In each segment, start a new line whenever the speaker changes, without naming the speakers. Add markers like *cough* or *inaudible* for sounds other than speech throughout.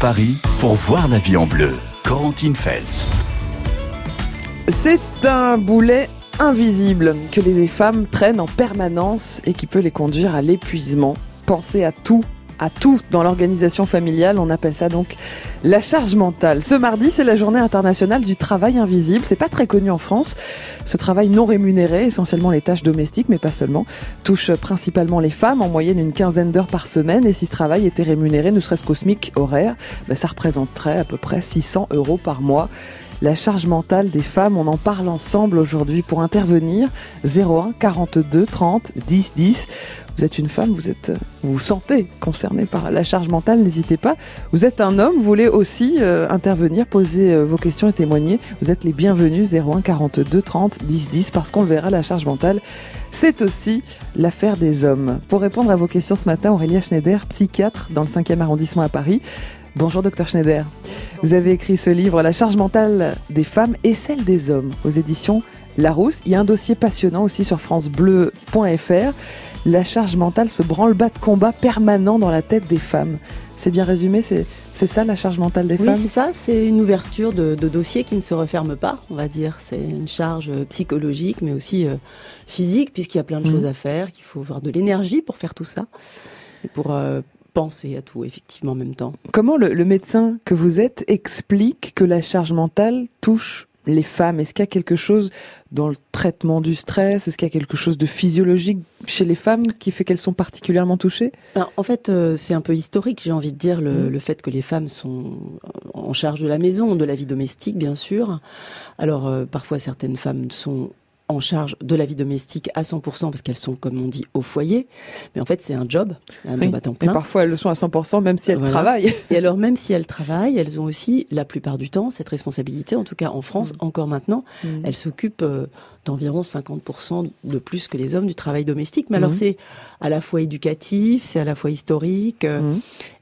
Paris pour voir la vie en bleu. Feltz.
C'est un boulet invisible que les femmes traînent en permanence et qui peut les conduire à l'épuisement. Pensez à tout à tout dans l'organisation familiale. On appelle ça donc la charge mentale. Ce mardi, c'est la journée internationale du travail invisible. C'est pas très connu en France. Ce travail non rémunéré, essentiellement les tâches domestiques, mais pas seulement, touche principalement les femmes, en moyenne une quinzaine d'heures par semaine. Et si ce travail était rémunéré, ne serait-ce qu'au SMIC horaire, ben, ça représenterait à peu près 600 euros par mois la charge mentale des femmes. On en parle ensemble aujourd'hui pour intervenir. 01 42 30 10 10. Vous êtes une femme, vous êtes, vous, vous sentez concerné par la charge mentale, n'hésitez pas. Vous êtes un homme, vous voulez aussi euh, intervenir, poser euh, vos questions et témoigner. Vous êtes les bienvenus 01 42 30 10 10 parce qu'on le verra, la charge mentale, c'est aussi l'affaire des hommes. Pour répondre à vos questions ce matin, Aurélia Schneider, psychiatre dans le 5e arrondissement à Paris. Bonjour docteur Schneider. Vous avez écrit ce livre La charge mentale des femmes et celle des hommes aux éditions Larousse. Il y a un dossier passionnant aussi sur francebleu.fr. La charge mentale, ce branle-bas de combat permanent dans la tête des femmes. C'est bien résumé, c'est ça la charge mentale des
oui,
femmes?
Oui, c'est ça, c'est une ouverture de, de, dossier qui ne se referme pas, on va dire. C'est une charge psychologique, mais aussi euh, physique, puisqu'il y a plein de mmh. choses à faire, qu'il faut avoir de l'énergie pour faire tout ça. Et pour, euh, penser à tout, effectivement, en même temps.
Comment le, le médecin que vous êtes explique que la charge mentale touche les femmes Est-ce qu'il y a quelque chose dans le traitement du stress? Est-ce qu'il y a quelque chose de physiologique chez les femmes qui fait qu'elles sont particulièrement touchées?
Ben, En fait, euh, c'est un peu historique, j'ai envie de dire, le, le, fait que les femmes sont en charge de la maison, de la vie domestique, bien sûr. Alors, euh, parfois, certaines femmes sont en charge de la vie domestique à 100% parce qu'elles sont, comme on dit, au foyer. Mais en fait, c'est un job, un
oui.
job à temps plein.
Et parfois, elles le sont à 100% même si elles voilà. travaillent. *laughs*
Et alors, même si elles travaillent, elles ont aussi, la plupart du temps, cette responsabilité. En tout cas, en France, mmh. encore maintenant, mmh. elles s'occupent euh, d'environ 50% de plus que les hommes du travail domestique. Mais mmh. alors, c'est à la fois éducatif, c'est à la fois historique. Euh,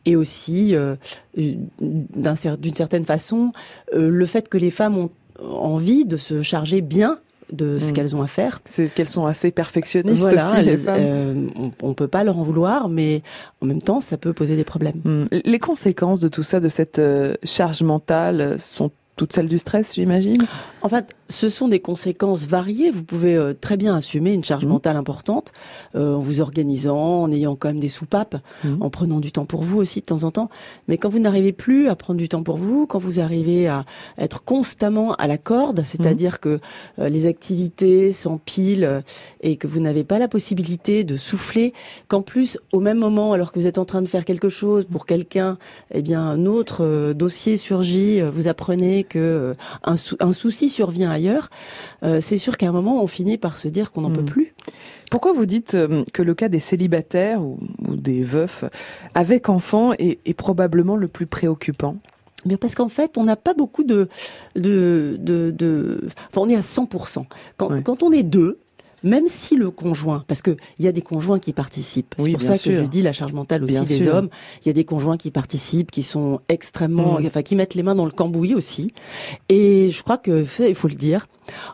et aussi, euh, d'une certaine façon, le fait que les femmes ont envie de se charger bien de ce mmh. qu'elles ont à faire.
C'est qu'elles sont assez perfectionnistes
voilà,
aussi, les
elles,
femmes.
Euh, on, on peut pas leur en vouloir, mais en même temps, ça peut poser des problèmes.
Mmh. Les conséquences de tout ça, de cette euh, charge mentale, sont toutes celles du stress, j'imagine
En fait, ce sont des conséquences variées. Vous pouvez euh, très bien assumer une charge mmh. mentale importante euh, en vous organisant, en ayant quand même des soupapes, mmh. en prenant du temps pour vous aussi de temps en temps. Mais quand vous n'arrivez plus à prendre du temps pour vous, quand vous arrivez à être constamment à la corde, c'est-à-dire mmh. que euh, les activités s'empilent euh, et que vous n'avez pas la possibilité de souffler, qu'en plus, au même moment, alors que vous êtes en train de faire quelque chose pour quelqu'un, eh bien, un autre dossier surgit, vous apprenez que un, sou un souci survient ailleurs, euh, c'est sûr qu'à un moment, on finit par se dire qu'on n'en mmh. peut plus.
Pourquoi vous dites euh, que le cas des célibataires ou, ou des veufs avec enfants est, est probablement le plus préoccupant?
Bien parce qu'en fait, on n'a pas beaucoup de, de, de, de, enfin, on est à 100%. Quand, ouais. quand on est deux, même si le conjoint, parce que il y a des conjoints qui participent, c'est
oui,
pour ça
sûr.
que je dis la charge mentale aussi
bien
des
sûr.
hommes. Il y a des conjoints qui participent, qui sont extrêmement, mmh. enfin qui mettent les mains dans le cambouis aussi. Et je crois que il faut le dire.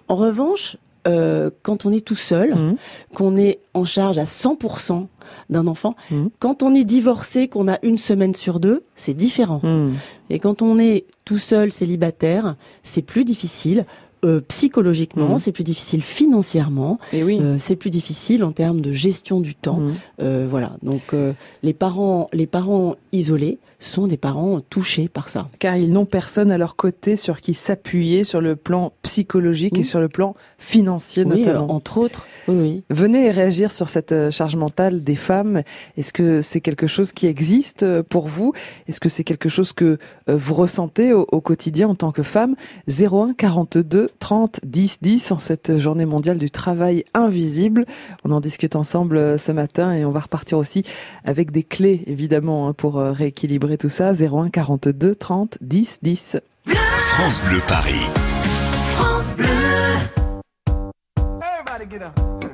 En revanche, euh, quand on est tout seul, mmh. qu'on est en charge à 100% d'un enfant, mmh. quand on est divorcé, qu'on a une semaine sur deux, c'est différent.
Mmh.
Et quand on est tout seul, célibataire, c'est plus difficile. Euh, psychologiquement, mmh. c'est plus difficile financièrement,
Et oui.
euh, c'est plus difficile en termes de gestion du temps.
Mmh.
Euh, voilà. Donc euh, les parents, les parents isolés sont des parents touchés par ça.
Car ils n'ont personne à leur côté sur qui s'appuyer sur le plan psychologique et sur le plan financier
Oui,
notamment.
entre autres. Oui, oui.
Venez réagir sur cette euh, charge mentale des femmes. Est-ce que c'est quelque chose qui existe euh, pour vous? Est-ce que c'est quelque chose que euh, vous ressentez au, au, quotidien en tant que femme? 01 42 30 10 10 en cette journée mondiale du travail invisible. On en discute ensemble ce matin et on va repartir aussi avec des clés évidemment hein, pour euh, rééquilibrer tout ça. 01 42 30 10 10.
France Bleu Paris.
France Bleu.
Everybody get up.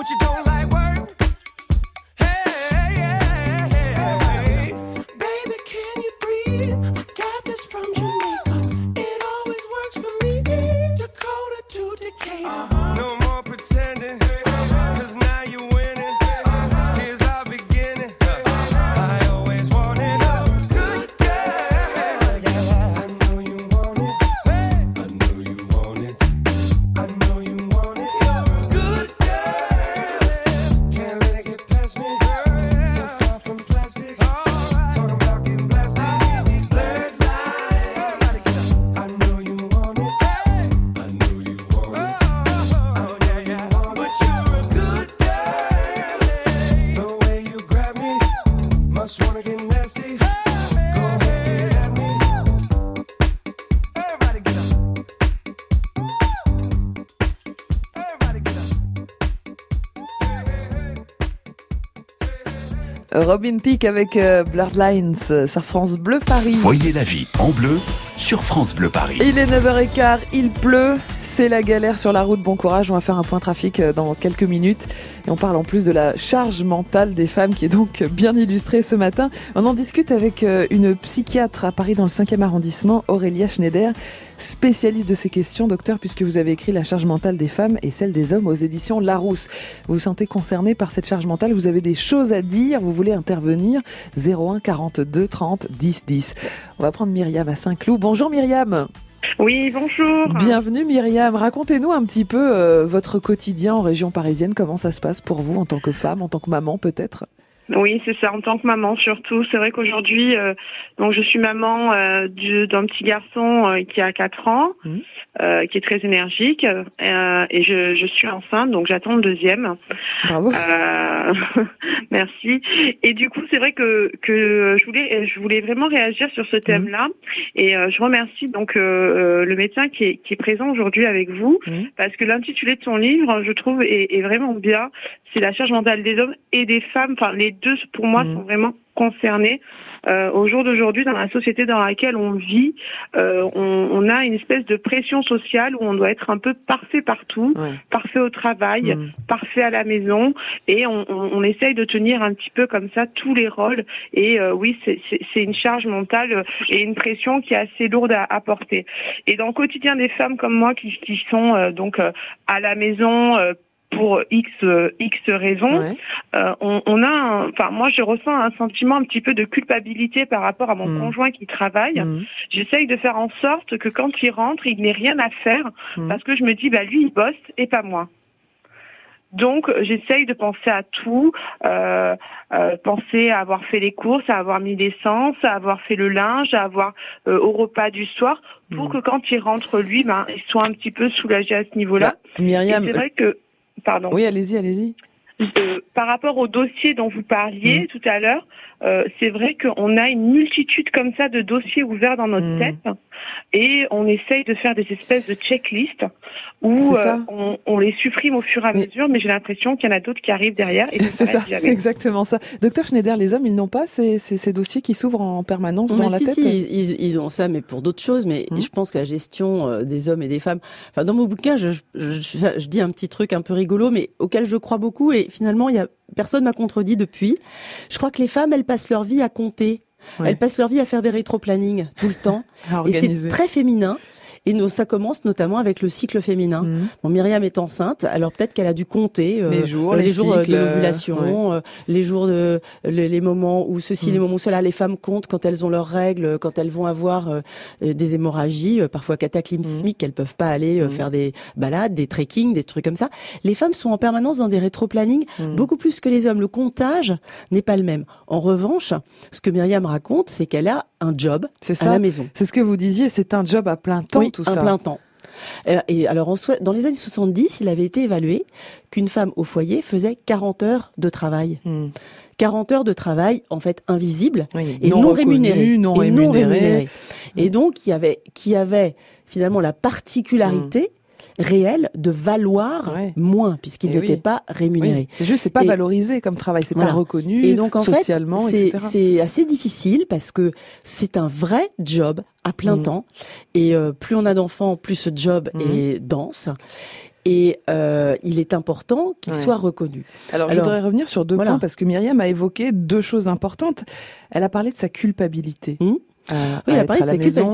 But you don't like Robin Peak avec euh, Bloodlines euh, sur France Bleu Paris.
Voyez la vie en bleu sur France Bleu Paris.
Il est 9h15, il pleut, c'est la galère sur la route. Bon courage, on va faire un point trafic euh, dans quelques minutes. Et on parle en plus de la charge mentale des femmes qui est donc bien illustrée ce matin. On en discute avec une psychiatre à Paris dans le 5e arrondissement, Aurélia Schneider spécialiste de ces questions, docteur, puisque vous avez écrit La charge mentale des femmes et celle des hommes aux éditions Larousse. Vous vous sentez concerné par cette charge mentale, vous avez des choses à dire, vous voulez intervenir 01 42 30 10 10. On va prendre Myriam à Saint-Cloud. Bonjour Myriam.
Oui, bonjour.
Bienvenue Myriam. Racontez-nous un petit peu euh, votre quotidien en région parisienne. Comment ça se passe pour vous en tant que femme, en tant que maman peut-être?
Oui, c'est ça, en tant que maman surtout. C'est vrai qu'aujourd'hui, euh, donc je suis maman euh, d'un petit garçon euh, qui a 4 ans, mmh. euh, qui est très énergique, et je, je, suis enceinte, donc j'attends le deuxième.
Bravo. *laughs*
merci. Et du coup, c'est vrai que, que je voulais je voulais vraiment réagir sur ce mmh. thème-là, et je remercie donc le médecin qui est, qui est présent aujourd'hui avec vous, mmh. parce que l'intitulé de son livre, je trouve, est, est vraiment bien. C'est la charge mentale des hommes et des femmes, enfin les deux pour moi sont vraiment concernés. Euh, au jour d'aujourd'hui, dans la société dans laquelle on vit, euh, on, on, a une espèce de pression sociale où on doit être un peu parfait partout, parfait au travail, mm. parfait à la maison, et on, on, on, essaye de tenir un petit peu comme ça tous les rôles. Et euh, oui, c'est une charge mentale et une pression qui est assez lourde à, à porter. Et dans le quotidien des femmes comme moi qui, qui sont euh, donc à la maison pour X X raisons, euh, on, on, a, enfin moi je ressens un sentiment un petit peu de culpabilité par rapport à mon mm. conjoint qui travaille. Mm. J'essaye de faire en sorte que quand il rentre, il n'ait rien à faire mm. parce que je me dis bah lui il bosse et pas moi. Donc j'essaye de penser à tout, euh, euh, penser à avoir fait les courses, à avoir mis l'essence, à avoir fait le linge, à avoir euh, au repas du soir, pour que quand il rentre lui, ben il soit un petit peu soulagé à ce niveau-là.
Bah, Myriam,
c'est vrai que Pardon.
Oui, allez-y, allez-y.
Euh, par rapport au dossier dont vous parliez mm. tout à l'heure, euh, c'est vrai qu'on a une multitude comme ça de dossiers ouverts dans notre mm. tête et on essaye de faire des espèces de checklists où euh, on, on, les supprime au fur et à mesure, mais j'ai l'impression qu'il y en a d'autres qui arrivent derrière. *laughs*
C'est ça, c'est exactement ça. Docteur Schneider, les hommes, ils n'ont pas ces, ces, ces, dossiers qui s'ouvrent en permanence dans la tête
si, ils, ils, ont ça, mais pour d'autres choses. Mais mm. je pense que la gestion des hommes et des femmes... Enfin, dans mon bouquin, je, je, je, je dis un petit truc un peu rigolo, mais auquel je crois beaucoup et finalement, il y a personne m'a contredit depuis. Je crois que les femmes, elles passent leur vie à compter. Elles passent leur vie à faire des rétro-planning tout le temps. *laughs* et c'est très féminin. Et nous, ça commence notamment avec le cycle féminin. Mhm. Bon, Myriam est enceinte, alors peut-être qu'elle a dû compter
euh, les jours, les,
jours
euh, de
l'ovulation, euh, les jours de les, moments où ceci, les mhm. moments où cela. Les femmes comptent quand elles ont leurs règles, quand elles vont avoir des hémorragies, parfois cataclysmiques, mhm. elles peuvent pas aller faire des balades, des trekking, des trucs comme ça. Les femmes sont en permanence dans des rétro-planning, beaucoup plus que les hommes. Le comptage n'est pas le même. En revanche, ce que Myriam raconte, c'est qu'elle a un job à la maison.
C'est ce que vous disiez, c'est un job à plein temps tout
un plein temps. Et alors, en, dans les années 70, il avait été évalué qu'une femme au foyer faisait 40 heures de travail. 40 hmm. heures de travail, en fait, invisible et non, rémunéré.
Non rémunéré.
Et donc, qui avait, qui avait finalement la particularité réel de valoir moins puisqu'il eh n'était pas rémunéré.
C'est juste, c'est pas valorisé comme travail, c'est pas reconnu et donc, en socialement,
fait, c'est assez difficile parce que c'est un vrai job à plein mm. temps et euh, plus on a d'enfants, plus ce job mm. est dense et euh, il est important qu'il soit reconnu.
Alors, je voudrais revenir sur deux points parce que Myriam a évoqué deux choses importantes. Elle a parlé de sa culpabilité. Mmh
oui, la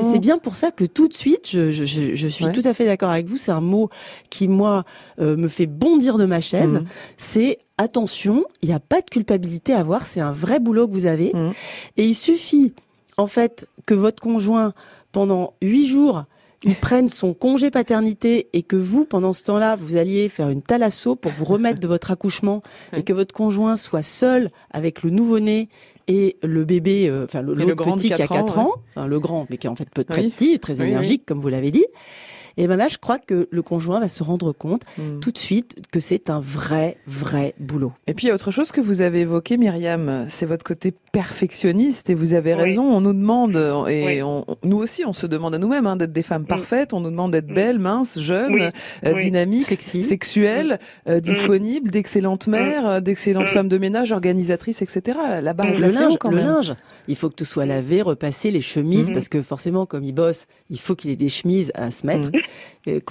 c'est bien pour ça que tout de suite, je, je, je suis tout à fait d'accord avec vous. C'est un mot qui moi euh, me fait bondir de ma chaise. Mhm. C'est attention, il n'y a pas de culpabilité à avoir. C'est un vrai boulot que vous avez, mhm. et il suffit en fait que votre conjoint pendant huit jours il *laughs* prenne son congé paternité et que vous, pendant ce temps-là, vous alliez faire une thalasso pour vous remettre de votre accouchement et que votre conjoint soit seul avec le nouveau-né et le bébé, euh, enfin le, petit qui a 4 ans, enfin, le grand, mais qui est en fait peu très petit, très énergique, comme vous l'avez dit. Et ben là, je crois que le conjoint va se rendre compte hmm. tout de suite que c'est un vrai, vrai boulot.
Et puis, il y a autre chose que vous avez évoqué, Myriam, c'est votre côté perfectionniste. Et vous avez raison, on nous demande, et nous aussi, on se demande à nous-mêmes hein, d'être des femmes parfaites. On nous demande d'être belles, minces, jeunes, euh, dynamiques, sexuelles, euh, disponibles, d'excellentes mères, euh, d'excellentes femmes de ménage, organisatrices, etc. La barre
le linge, quand le linge. Il faut que tout soit lavé, repassé, les chemises, parce que forcément, comme il bosse, il faut qu'il ait des chemises à se mettre.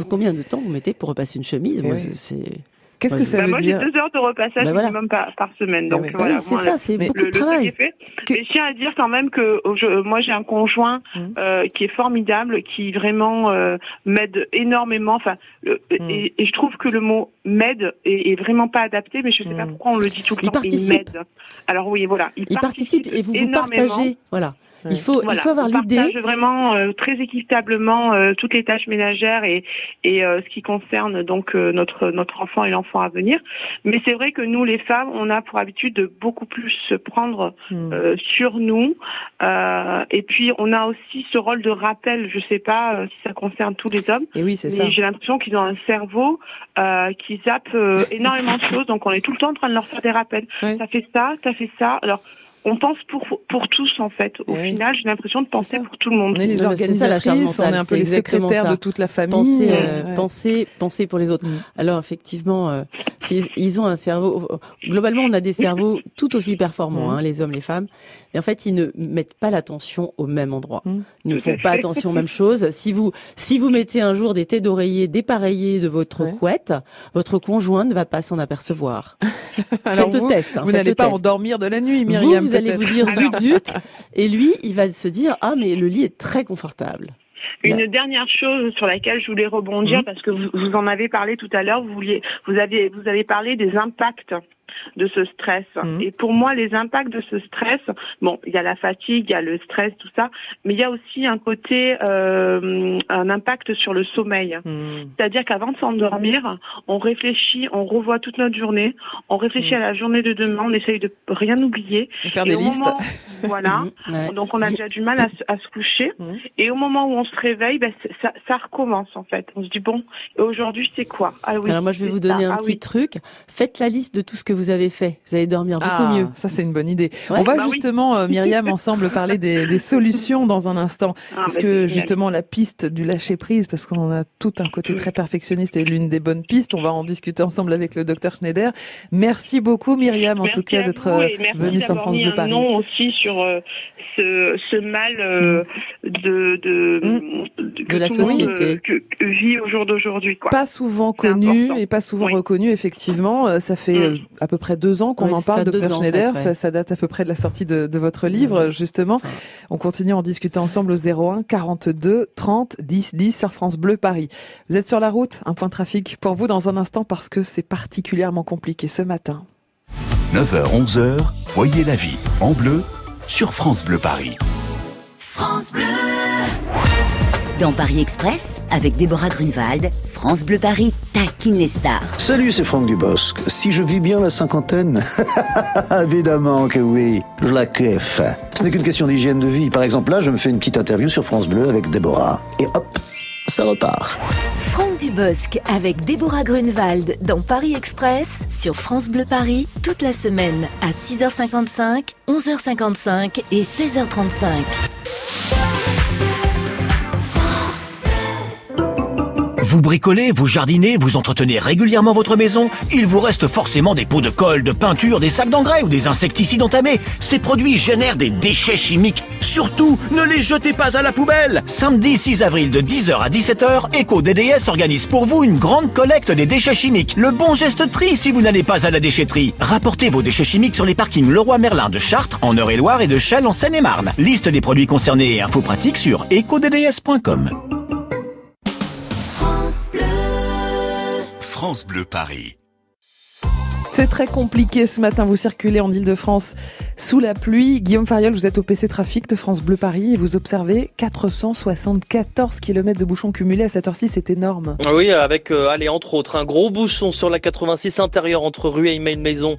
Combien de temps vous mettez pour repasser une chemise? Moi, c'est
Qu'est-ce que ça
bah,
veut
moi,
dire
Moi, j'ai deux heures de repassage bah, minimum par, par, semaine. Donc, bah voilà,
c'est ça, c'est beaucoup de travail.
je tiens à dire quand même que je, moi, j'ai un conjoint mmh. euh, qui est formidable, qui vraiment euh, m'aide énormément. Enfin, mmh. et, et, je trouve que le mot m'aide est, est, vraiment pas adapté, mais je sais mmh. pas pourquoi on le dit tout le
il
temps.
Participe.
Il m'aide. Alors oui, voilà.
Il, il participe, participe, et vous vous partagez. Voilà. Il faut,
il
faut avoir l'idée.
partage vraiment euh, très équitablement euh, toutes les tâches ménagères et, et euh, ce qui concerne donc notre notre enfant et l'enfant à venir. Mais c'est vrai que nous, les femmes, on a pour habitude de beaucoup plus se prendre hmm. sur nous. et puis on a aussi ce rôle de rappel. Je sais pas si ça concerne tous les hommes.
Et oui, c'est ça.
J'ai l'impression qu'ils ont un cerveau qui zappe *laughs* énormément de choses. Donc on est tout le temps en train de leur faire des rappels. Ça fait ça, ça fait ça. Alors on pense pour pour tous en fait. Au final, j'ai l'impression de penser pour tout le monde.
On est les organisatrices, on est un peu les secrétaires de toute la famille.
Penser, penser, pour les autres. Mm. Alors effectivement, ils ont un cerveau. Globalement, on a des cerveaux tout aussi performants, mm. hein, les hommes, les femmes. Et en fait, ils ne mettent pas l'attention au même endroit. Mmh. Ils ne font pas attention aux mêmes choses. Si vous, si vous mettez un jour des têtes d'oreiller dépareillées de votre couette, votre conjoint ne va pas s'en apercevoir. *laughs*
Alors faites vous, test. Hein, vous n'allez pas endormir de la nuit, Myriam.
Vous, vous allez vous dire zut *laughs* zut. Et lui, il va se dire, ah, mais le lit est très confortable.
Une dernière chose sur laquelle je voulais rebondir, mmh. parce que vous, vous, en avez parlé tout à l'heure, vous vouliez, vous avez, vous avez parlé des impacts de ce stress. Mhm. Et pour moi, les impacts de ce stress, bon, il y a la fatigue, il y a le stress, tout ça, mais il y a aussi un côté, euh, un impact sur le sommeil. Mhm. C'est-à-dire qu'avant de s'endormir, on réfléchit, on revoit toute notre journée, on réfléchit mhm. à la journée de demain, on essaye de rien oublier.
faire des listes.
voilà. *laughs* Donc on a déjà du mal à, se coucher. Et au moment où on se réveille, ben, ça, ça, recommence en fait. On se dit bon, aujourd'hui c'est quoi?
Ah, oui, Alors moi je vais vous donner un ah petit truc. Faites la liste de tout ce que vous avez fait. Vous allez dormir beaucoup ah, mieux.
Ça, c'est une bonne idée. On va bah justement, euh, Myriam, ensemble parler des, des, solutions dans un instant. Ah, parce bah, que justement, la piste du lâcher prise, parce qu'on a tout un côté très perfectionniste, est l'une des bonnes pistes. On va en discuter ensemble avec le docteur Schneider. Merci beaucoup, Myriam, en tout cas, d'être euh, venue sur France Bleu Paris.
Non aussi sur euh, ce, ce, mal mm. de, de,
mm. de, la société
que, vit au jour d'aujourd'hui.
Pas souvent connu et pas souvent reconnu, effectivement. Ça fait mm. À peu près deux ans qu'on en parle, docteur Schneider. ça, ça, date à peu près de la sortie de, de votre livre, justement. On continue en discutant ensemble au 01 42 30 10 10 sur France Bleu Paris. Vous êtes sur la route, un point de trafic pour vous dans un instant parce que c'est particulièrement compliqué ce matin.
9h 11h, voyez la vie en bleu sur France Bleu Paris.
France Bleu dans Paris Express, avec Déborah Grunewald, France Bleu Paris taquine les stars.
Salut, c'est Franck Dubosc. Si je vis bien la cinquantaine *laughs* Évidemment que oui, je la kiffe. Ce n'est qu'une question d'hygiène de vie. Par exemple, là, je me fais une petite interview sur France Bleu avec Déborah. Et hop, ça repart.
Franck Dubosc avec Déborah Grunewald dans Paris Express sur France Bleu Paris toute la semaine à 6h55, 11h55 et 16h35.
Vous bricolez, vous jardinez, vous entretenez régulièrement votre maison, il vous reste forcément des pots de colle, de peinture, des sacs d'engrais ou des insecticides entamés. Ces produits génèrent des déchets chimiques. Surtout, ne les jetez pas à la poubelle. Samedi 6 avril de 10h à 17h, EcoDDS organise pour vous une grande collecte des déchets chimiques. Le bon geste tri si vous n'allez pas à la déchetterie. Rapportez vos déchets chimiques sur les parkings Leroy Merlin de Chartres, en Eure-et-Loire et de Chelles en Seine-et-Marne. Liste des produits concernés et infos pratiques sur ecodds.com.
France Bleu Paris.
C'est très compliqué ce matin. Vous circulez en Ile-de-France sous la pluie. Guillaume Fariol, vous êtes au PC Trafic de France Bleu Paris et vous observez 474 km de bouchons cumulés à cette heure-ci. C'est énorme.
Oui, avec, euh, allez, entre autres, un gros bouchon sur la 86 intérieure entre rue et Maison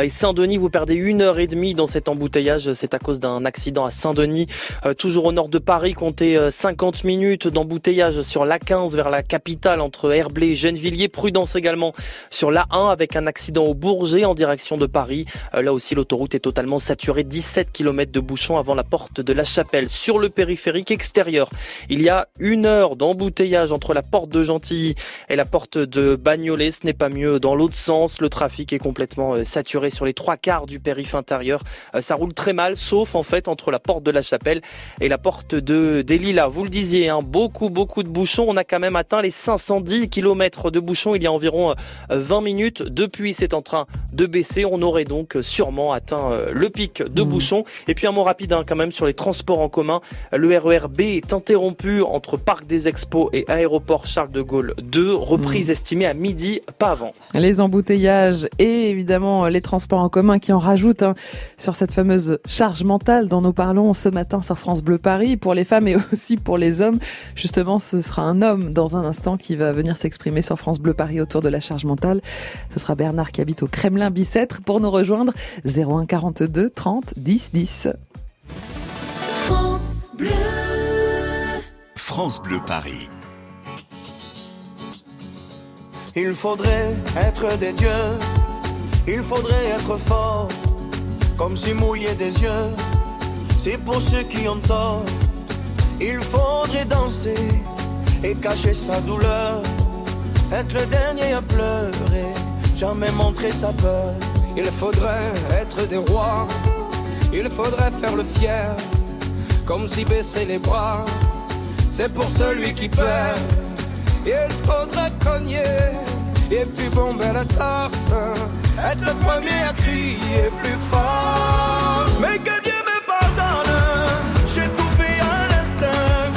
et Saint-Denis. Vous perdez une heure et demie dans cet embouteillage. C'est à cause d'un accident à Saint-Denis. Euh, toujours au nord de Paris, comptez 50 euh, minutes d'embouteillage sur l'A15 vers la capitale entre Herblay et Gennevilliers. Prudence également sur l'A1 avec un accident au Bourget en direction de Paris. Euh, là aussi, l'autoroute est totalement saturée. 17 km de bouchons avant la porte de la Chapelle. Sur le périphérique extérieur, il y a une heure d'embouteillage entre la porte de Gentilly et la porte de Bagnolet. Ce n'est pas mieux dans l'autre sens. Le trafic est complètement euh, saturé sur les trois quarts du périph' intérieur. Euh, ça roule très mal, sauf en fait entre la porte de la Chapelle et la porte de des Lilas. Vous le disiez, hein, beaucoup, beaucoup de bouchons. On a quand même atteint les 510 km de bouchons il y a environ 20 minutes. Depuis, c'est en train de baisser. On aurait donc sûrement atteint euh, le pic de mmh. bouchons. Et puis un mot rapide hein, quand même sur les transports en commun. Le RERB est interrompu entre Parc des Expos et Aéroport Charles de Gaulle 2. Reprise mmh. estimée à midi, pas avant.
Les embouteillages et évidemment les transports en commun qui en rajoutent hein, sur cette fameuse charge mentale dont nous parlons ce matin sur France Bleu Paris pour les femmes et *laughs* aussi pour les hommes. Justement, ce sera un homme dans un instant qui va venir s'exprimer sur France Bleu Paris autour de la charge mentale. Ce sera Bernard qui habite au Kremlin Bicêtre pour nous rejoindre 01 42 30 10 10.
France Bleu.
France Bleu Paris.
Il faudrait être des dieux, il faudrait être fort comme si mouiller des yeux, c'est pour ceux qui ont tort. Il faudrait danser et cacher sa douleur, être le dernier à pleurer, jamais montrer sa peur. Il faudrait être des rois, il faudrait faire le fier, comme si baisser les bras, c'est pour celui qui perd. Il faudrait cogner et puis bomber la torse, être le premier à crier plus fort. Mais que Dieu me pardonne, j'ai tout fait à l'instinct.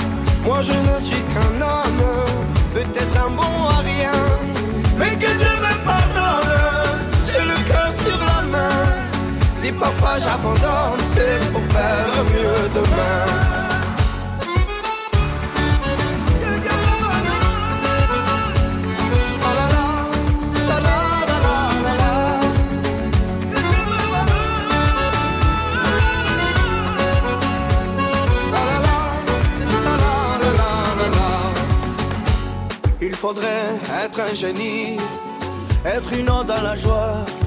Moi je ne suis qu'un homme, peut-être un bon à rien. Parfois j'abandonne, c'est pour faire mieux demain. faudrait être un génie, être une onde dans la joie.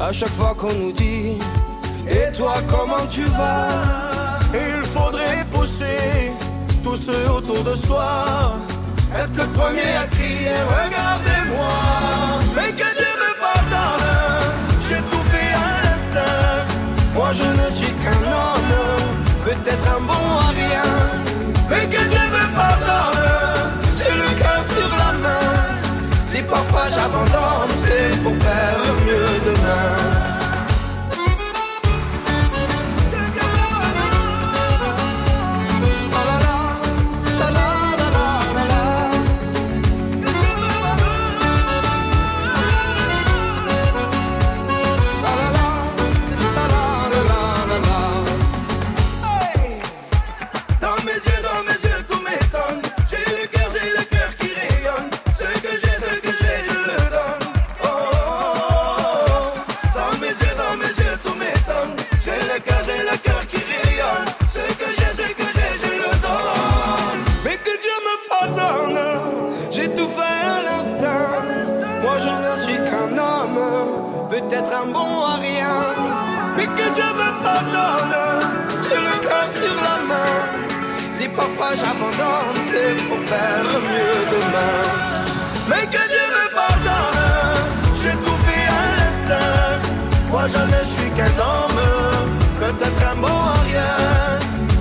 À chaque fois qu'on nous dit, et toi comment tu vas? Il faudrait pousser tous ceux autour de soi, être le premier à crier, regardez-moi. Mais que Dieu me pardonne, j'ai tout fait à l'instinct. Moi je ne suis qu'un homme, peut-être un bon à rien. Mais que Dieu me pardonne. Si parfois j'abandonne, c'est pour faire mieux demain. pour faire mieux demain. Mais que Dieu me pardonne, j'ai tout fait à l'instinct. Moi jamais je suis qu'un homme, peut-être un mot à rien.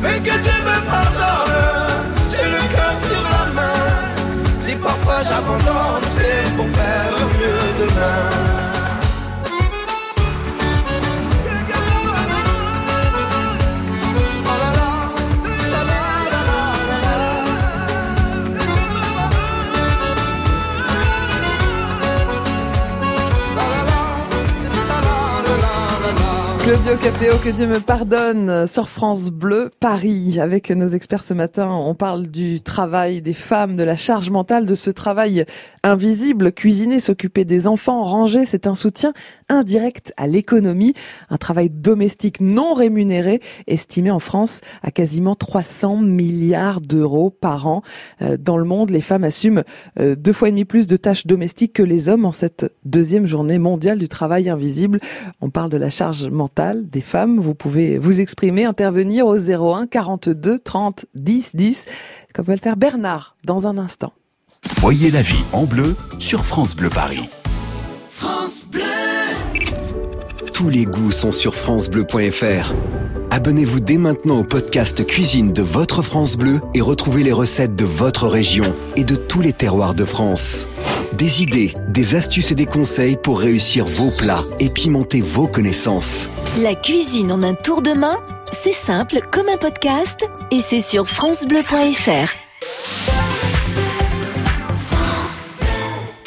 Mais que Dieu me pardonne, j'ai le cœur sur la main. Si parfois j'abandonne.
Claudio Capéo, que Dieu me pardonne, sur France Bleu, Paris. Avec nos experts ce matin, on parle du travail des femmes, de la charge mentale, de ce travail invisible. Cuisiner, s'occuper des enfants, ranger, c'est un soutien indirect à l'économie. Un travail domestique non rémunéré, estimé en France à quasiment 300 milliards d'euros par an. Euh, dans le monde, les femmes assument euh, deux fois et demi plus de tâches domestiques que les hommes en cette deuxième journée mondiale du travail invisible. On parle de la charge mentale des femmes. Vous pouvez vous exprimer, intervenir au 01 42 30 10 10, comme va le faire Bernard dans un instant.
Voyez la vie en bleu sur France Bleu Paris.
France Bleu Tous les goûts sont sur francebleu.fr. Abonnez-vous dès maintenant au podcast Cuisine de votre France Bleu et retrouvez les recettes de votre région et de tous les terroirs de France. Des idées, des astuces et des conseils pour réussir vos plats et pimenter vos connaissances.
La cuisine en un tour de main, c'est simple comme un podcast et c'est sur francebleu.fr.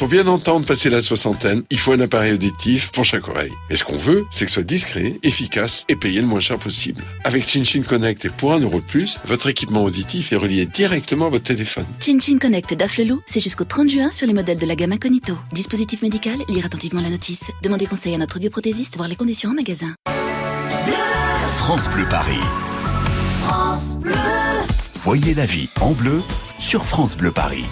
Pour bien entendre passer la soixantaine, il faut un appareil auditif pour chaque oreille. Et ce qu'on veut, c'est que ce soit discret, efficace et payé le moins cher possible. Avec ChinChin Connect et pour un euro de plus, votre équipement auditif est relié directement à votre téléphone.
ChinChin Connect d'Afflelou, c'est jusqu'au 30 juin sur les modèles de la gamme Incognito. Dispositif médical, lire attentivement la notice. Demandez conseil à notre audioprothésiste, voir les conditions en magasin.
France Bleu Paris.
France Bleu.
Voyez la vie en bleu sur France Bleu Paris.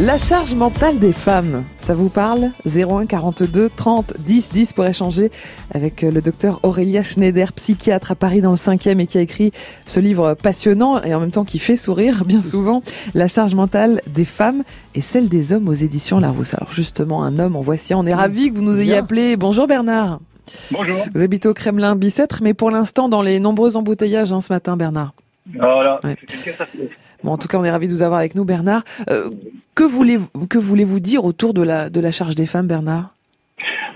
La charge mentale des femmes, ça vous parle? 01 42 30 10 10 pour échanger avec euh, le docteur Aurélia Schneider, psychiatre à Paris dans le 5e et qui a écrit ce livre passionnant et en même temps qui fait sourire bien *laughs* souvent, La charge mentale des femmes et celle des hommes aux éditions Larousse. Alors justement, un homme en voici, on est ravi que vous nous ayez appelé. Bonjour Bernard.
Bonjour.
Vous habitez au Kremlin Bicêtre, mais pour l'instant dans les nombreux embouteillages hein, ce matin, Bernard.
Voilà,
Ouais. Bon, en tout cas, on est ravis de vous avoir avec nous, Bernard. Euh, que voulez-vous que voulez-vous dire autour de la de la charge des femmes, Bernard?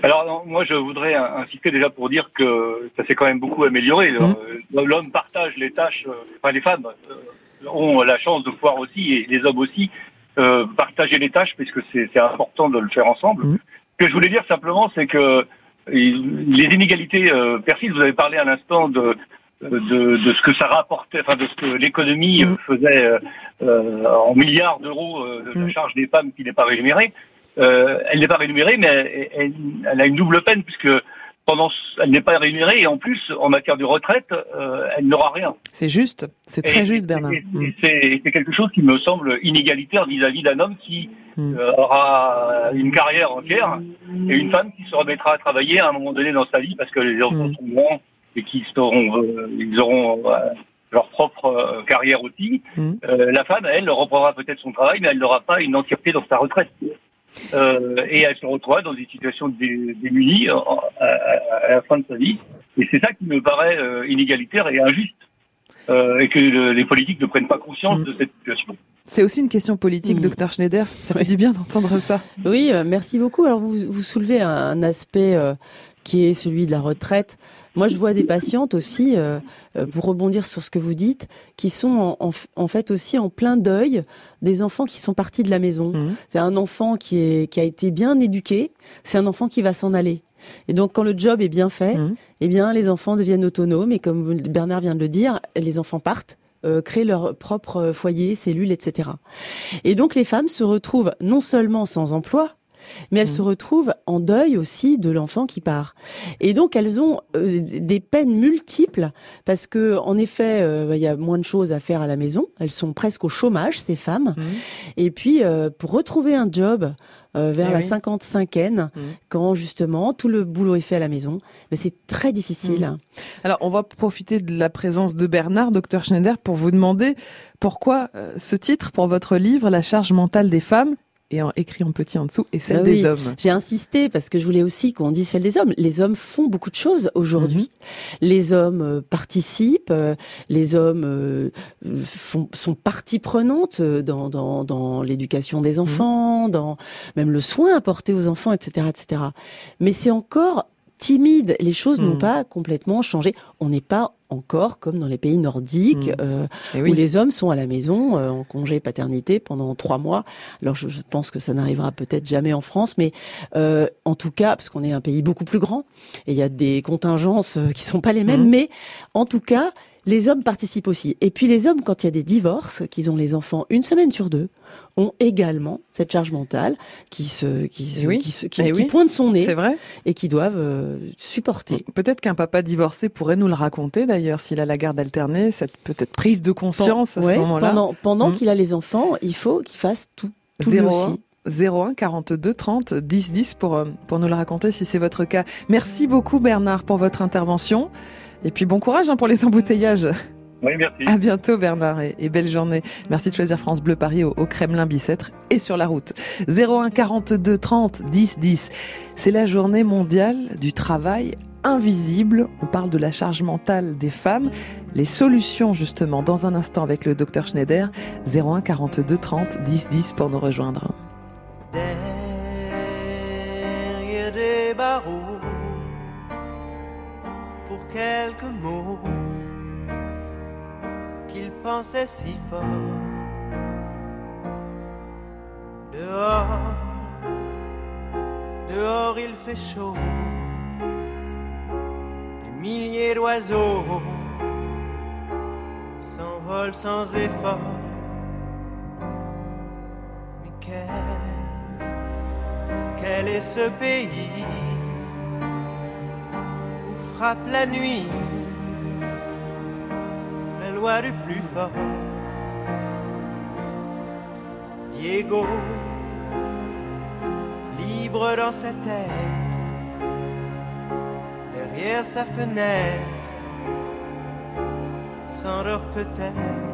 Alors non, moi je voudrais insister déjà pour dire que ça s'est quand même beaucoup amélioré.
Mmh.
Euh, L'homme partage les tâches, euh, enfin les femmes euh, ont la chance de pouvoir aussi, et les hommes aussi, euh, partager les tâches puisque c'est important de le faire ensemble.
Mmh.
Ce que je voulais dire simplement, c'est que les inégalités euh, persistent. Vous avez parlé à l'instant de, de, de ce que ça rapportait, enfin de ce que l'économie euh, faisait euh, euh, en milliards d'euros euh, de la charge des femmes qui n'est pas rémunérée. Euh, elle n'est pas rémunérée, mais elle, a une double peine puisque pendant, elle n'est pas rémunérée et en plus, en matière de retraite, euh, elle n'aura rien.
C'est juste, c'est très juste, Bernard.
et C'est quelque chose qui me semble inégalitaire vis-à-vis d'un homme qui euh, aura une carrière entière et une femme qui se remettra à travailler à un moment donné dans sa vie parce que les enfants sont grands et qui seront, euh, ils auront euh, leur propre euh, carrière aussi. Euh, la femme, elle, reprendra peut-être son travail, mais elle n'aura pas une entièreté dans sa retraite. Euh, et elle se retrouvera dans une situation dé- démunie euh, à, la fin de sa vie. Et c'est ça qui me paraît euh, inégalitaire et injuste. Euh, et que le- les politiques ne prennent pas conscience de cette situation.
C'est aussi une question politique, docteur Schneider. Ça fait du bien d'entendre ça. *laughs*
Oui, merci beaucoup. Alors vous, vous soulevez un, un aspect euh, qui est celui de la retraite. Moi, je vois des patientes aussi, euh, euh, pour rebondir sur ce que vous dites, qui sont en, en en fait aussi en plein deuil des enfants qui sont partis de la maison. C'est un enfant qui, est, qui a été bien éduqué, c'est un enfant qui va s'en aller. Et donc, quand le job est bien fait, eh bien, les enfants deviennent autonomes. Et comme Bernard vient de le dire, les enfants partent, euh, créent leur propre foyer, cellule, etc. Et donc, les femmes se retrouvent non seulement sans emploi, mais elles se retrouvent en deuil aussi de l'enfant qui part. Et donc elles ont euh, des peines multiples parce que en effet, euh, il y a moins de choses à faire à la maison. Elles sont presque au chômage ces femmes. Et puis euh, pour retrouver un job euh, vers
Eh
la
oui.
cinquante-cinquaine, quand justement tout le boulot est fait à la maison, mais c'est très difficile.
Alors, on va profiter de la présence de Bernard, docteur Schneider, pour vous demander pourquoi euh, ce titre pour votre livre, La charge mentale des femmes, et en, écrit en petit en dessous, et celle
Bah
des hommes.
J'ai insisté parce que je voulais aussi qu'on dise celle des hommes. Les hommes font beaucoup de choses aujourd'hui. Les hommes euh, participent, euh, les hommes euh, font, sont partie prenante dans, dans, dans l'éducation des enfants, dans même le soin apporté aux enfants, etc., etc. Mais c'est encore timide. Les choses n'ont
Mm.
pas complètement changé. On n'est pas encore comme dans les pays nordiques
Mm.
euh,
Eh oui.
où les hommes sont à la maison euh, en congé paternité pendant trois mois. Alors je, je pense que ça n'arrivera peut-être jamais en France, mais euh, en tout cas parce qu'on est un pays beaucoup plus grand et il y a des contingences euh, qui sont pas les mêmes,
Mhm.
mais en tout cas les hommes participent aussi. Et puis les hommes, quand il y a des divorces, qu'ils ont les enfants une semaine sur deux, ont également cette charge mentale qui se qui, se-
Eh oui.
qui, se- qui-
Eh
qui
oui.
pointe son nez
C'est vrai.
et qui doivent euh, supporter.
Peut-être qu'un papa divorcé pourrait nous le raconter d'ailleurs, s'il a la garde alternée, cette peut-être prise de conscience à
Ouais,
ce moment-là.
Pendant, pendant
Mm.
qu'il a les enfants, il faut qu'il fasse tout. tout lui
01
aussi.
01 42 30 10 10 pour, euh, pour nous le raconter si c'est votre cas. Merci beaucoup Bernard pour votre intervention. Et puis bon courage hein, pour les embouteillages.
Oui, merci.
À bientôt Bernard et, et belle journée. Merci de choisir France Bleu Paris au, au Kremlin Bicêtre et sur la route. 01 42 30 10 10. C'est la journée mondiale du travail invisible. On parle de la charge mentale des femmes. Les solutions justement dans un instant avec le docteur Schneider. 01 42 30 10 10 pour nous rejoindre.
Pensait si fort. Dehors, dehors il fait chaud, des milliers d'oiseaux s'envolent sans effort. Mais quel quel est ce pays où frappe la nuit? loi du plus fort. Diego, libre dans sa tête, derrière sa fenêtre, s'endort peut-être.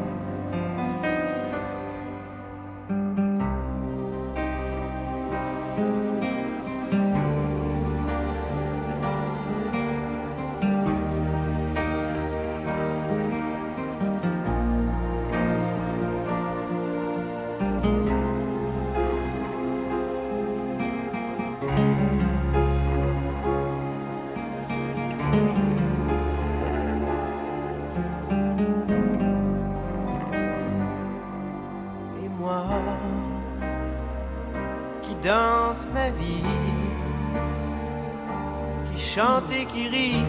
Qui chante et qui rit,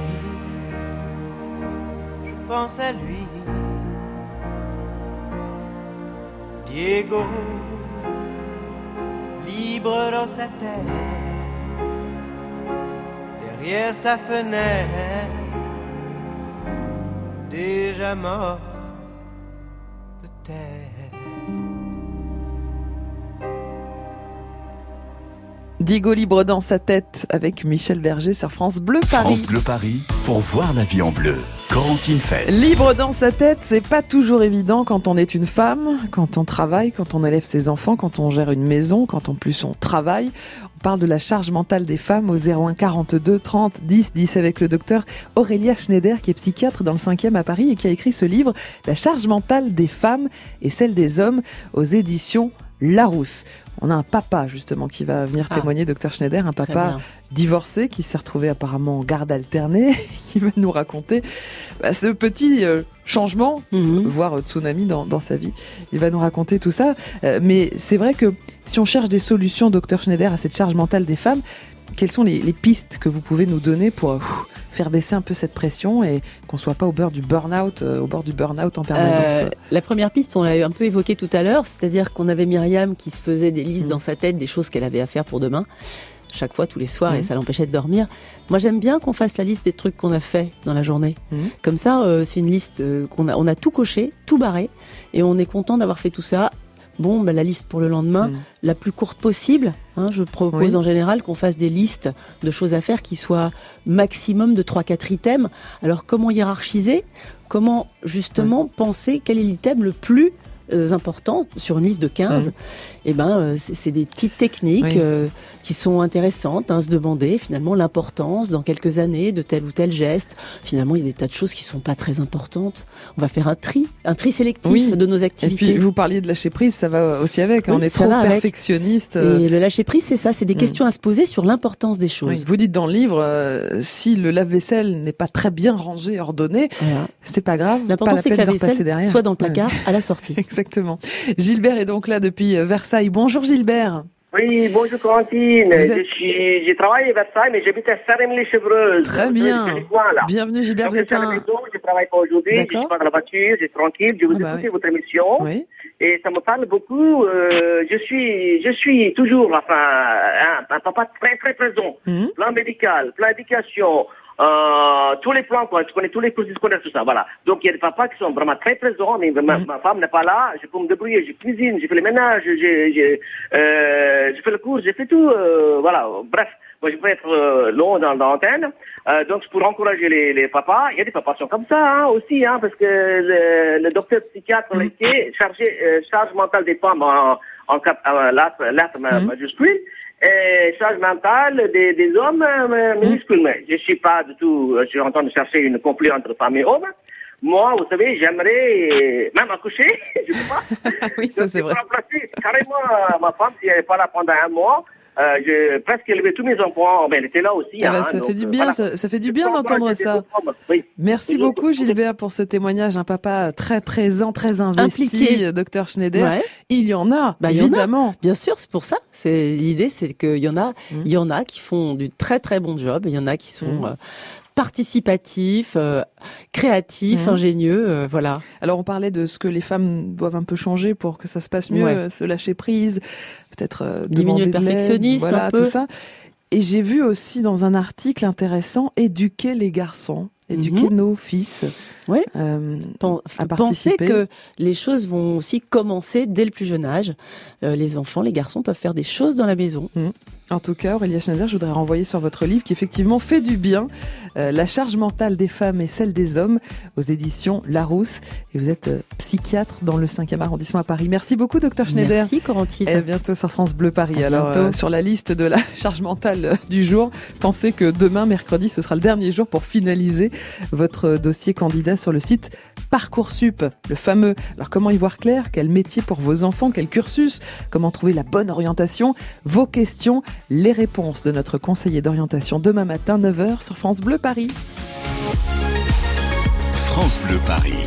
je pense à lui. Diego, libre dans sa tête, derrière sa fenêtre, déjà mort,
Diego libre dans sa tête avec Michel Berger sur France Bleu Paris.
France Bleu Paris pour voir la vie en bleu. Corentine Fels.
Libre dans sa tête, c'est pas toujours évident quand on est une femme, quand on travaille, quand on élève ses enfants, quand on gère une maison, quand en plus on travaille. On parle de la charge mentale des femmes au 01 42 30 10 10 avec le docteur Aurélia Schneider qui est psychiatre dans le 5e à Paris et qui a écrit ce livre La charge mentale des femmes et celle des hommes aux éditions Larousse. On a un papa justement qui va venir
Ah.
témoigner, docteur Schneider, un papa divorcé qui s'est retrouvé apparemment en garde alternée, *laughs* qui va nous raconter bah, ce petit euh, changement,
Mhm.
voire euh, tsunami dans, dans sa vie. Il va nous raconter tout ça. Euh, mais c'est vrai que si on cherche des solutions, docteur Schneider, à cette charge mentale des femmes, quelles sont les, les pistes que vous pouvez nous donner pour pff, faire baisser un peu cette pression et qu'on soit pas au bord du burn-out, euh, au bord du burn-out en permanence
Euh, la première piste, on l'a un peu évoqué tout à l'heure, c'est-à-dire qu'on avait Myriam qui se faisait des
Mm.
listes dans sa tête des choses qu'elle avait à faire pour demain, chaque fois, tous les soirs, et ça l'empêchait de dormir. Moi, j'aime bien qu'on fasse la liste des trucs qu'on a fait dans la journée.
Mhm.
Comme ça, euh, c'est une liste euh, qu'on a, on a tout coché, tout barré, et on est content d'avoir fait tout ça. Bon, bah, la liste pour le lendemain,
Mhm.
la plus courte possible. hein. je propose
Oui.
en général qu'on fasse des listes de choses à faire qui soient maximum de 3-4 items. Alors, comment hiérarchiser? Comment justement penser quel est l'item le plus euh, important sur une liste de 15
Mhm.
Eh ben, euh, c'est c'est des petites techniques
Oui.
euh, qui sont intéressantes. hein, se demander finalement l'importance dans quelques années de tel ou tel geste. Finalement, il y a des tas de choses qui sont pas très importantes. On va faire un tri, un tri sélectif
Oui.
de nos
Et
activités.
puis vous parliez de lâcher prise, ça va aussi avec. hein.
Oui,
on est trop
avec.
perfectionniste. euh,
Et le lâcher prise, c'est ça, c'est des
Mm.
questions à se poser sur l'importance des
Oui,
choses.
vous dites dans le livre, euh, si le lave-vaisselle n'est pas très bien rangé, ordonné,
Voilà.
c'est pas grave.
L'important,
la
c'est que la vaisselle soit dans le
Ouais.
placard à la sortie. *laughs*
Exactement. Gilbert est donc là depuis Versailles. Bonjour Gilbert.
Oui, bonjour Corentine.
Vous
Je suis, j'ai travaillé à Versailles, mais j'habite à Saint-Rémy-les-Chevreuse.
Très
Donc,
bien.
je suis loin, là.
Bienvenue Gilbert,
Donc,
vous
je
êtes
suis à la
un...
maison, je travaille pas aujourd'hui, je suis pas dans la voiture, je suis tranquille, je vous
Ah bah
écoute
oui.
votre émission.
Oui.
Et ça me parle beaucoup. euh, je suis, je suis toujours, enfin, un, un papa très très présent.
Mhm.
Plan médical, plan éducation, euh, tous les plans, quoi. Tu connais tous les courses scolaires, tout ça, voilà. Donc il y a des papas qui sont vraiment très présents, mais ma,
Mhm.
ma femme n'est pas là. Je peux me débrouiller, je cuisine, je fais le ménage, je, je, euh, je fais le cours, je fais tout, euh, voilà. Bref. Moi, je peux être euh, long dans, dans l'antenne. Euh, donc, pour encourager les, les papas, il y a des papas qui sont comme ça hein, aussi, hein, parce que le, le docteur psychiatre
Mhm.
l'a été chargé euh, charge mentale des femmes en, en euh, lettre, lettre ma-
Mhm.
majuscule et charge mentale des, des hommes euh, minuscule. Mais je suis pas du tout, euh, je suis en train de chercher une conflit entre femmes et hommes. Moi, vous savez, j'aimerais euh, même accoucher, *laughs* je sais pas. *laughs*
oui, ça c'est vrai.
remplacer carrément euh, ma femme si elle n'est pas là pendant un mois. Euh, j'ai presque élevé tous mes enfants. Ben, elle était là aussi.
Ah bah,
hein,
ça
donc,
fait du bien,
voilà.
ça, ça fait du bien d'entendre ça.
Oui.
Merci beaucoup Gilbert pour ce témoignage, un papa très présent, très investi,
Impliqué.
docteur Schneider.
Ouais.
Il y en a,
Bah, il y en a.
évidemment.
Bien sûr, c'est pour ça. C'est l'idée, c'est qu'il y en a, il y en a qui font du très très bon job, il y en a qui sont
Mhm.
euh, participatifs, euh, créatifs,
Mhm.
ingénieux, euh, voilà.
Alors on parlait de ce que les femmes doivent un peu changer pour que ça se passe mieux,
Ouais.
euh, se lâcher prise, peut-être euh,
Diminuer le perfectionnisme
voilà,
un peu.
tout ça. Et j'ai vu aussi dans un article intéressant éduquer les garçons. Éduquer
Mhm.
nos fils
Oui.
euh,
Pen-
à participer.
que les choses vont aussi commencer dès le plus jeune âge. Euh, les enfants, les garçons peuvent faire des choses dans la maison.
En tout cas, Aurélia Schneider, je voudrais renvoyer sur votre livre qui effectivement fait du bien, euh, La charge mentale des femmes et celle des hommes, aux éditions Larousse. Et vous êtes euh, psychiatre dans le 5e arrondissement à Paris. Merci beaucoup, docteur Schneider.
Merci, Corentine.
Et à bientôt sur France Bleu Paris.
À
Alors, euh, sur la liste de la *laughs* charge mentale du jour, pensez que demain, mercredi, ce sera le dernier jour pour finaliser votre dossier candidat sur le site Parcoursup, le fameux. Alors, comment y voir clair? Quel métier pour vos enfants? Quel cursus? Comment trouver la bonne orientation? Vos questions, les réponses de notre conseiller d'orientation demain matin, 9h sur France Bleu Paris.
France Bleu Paris.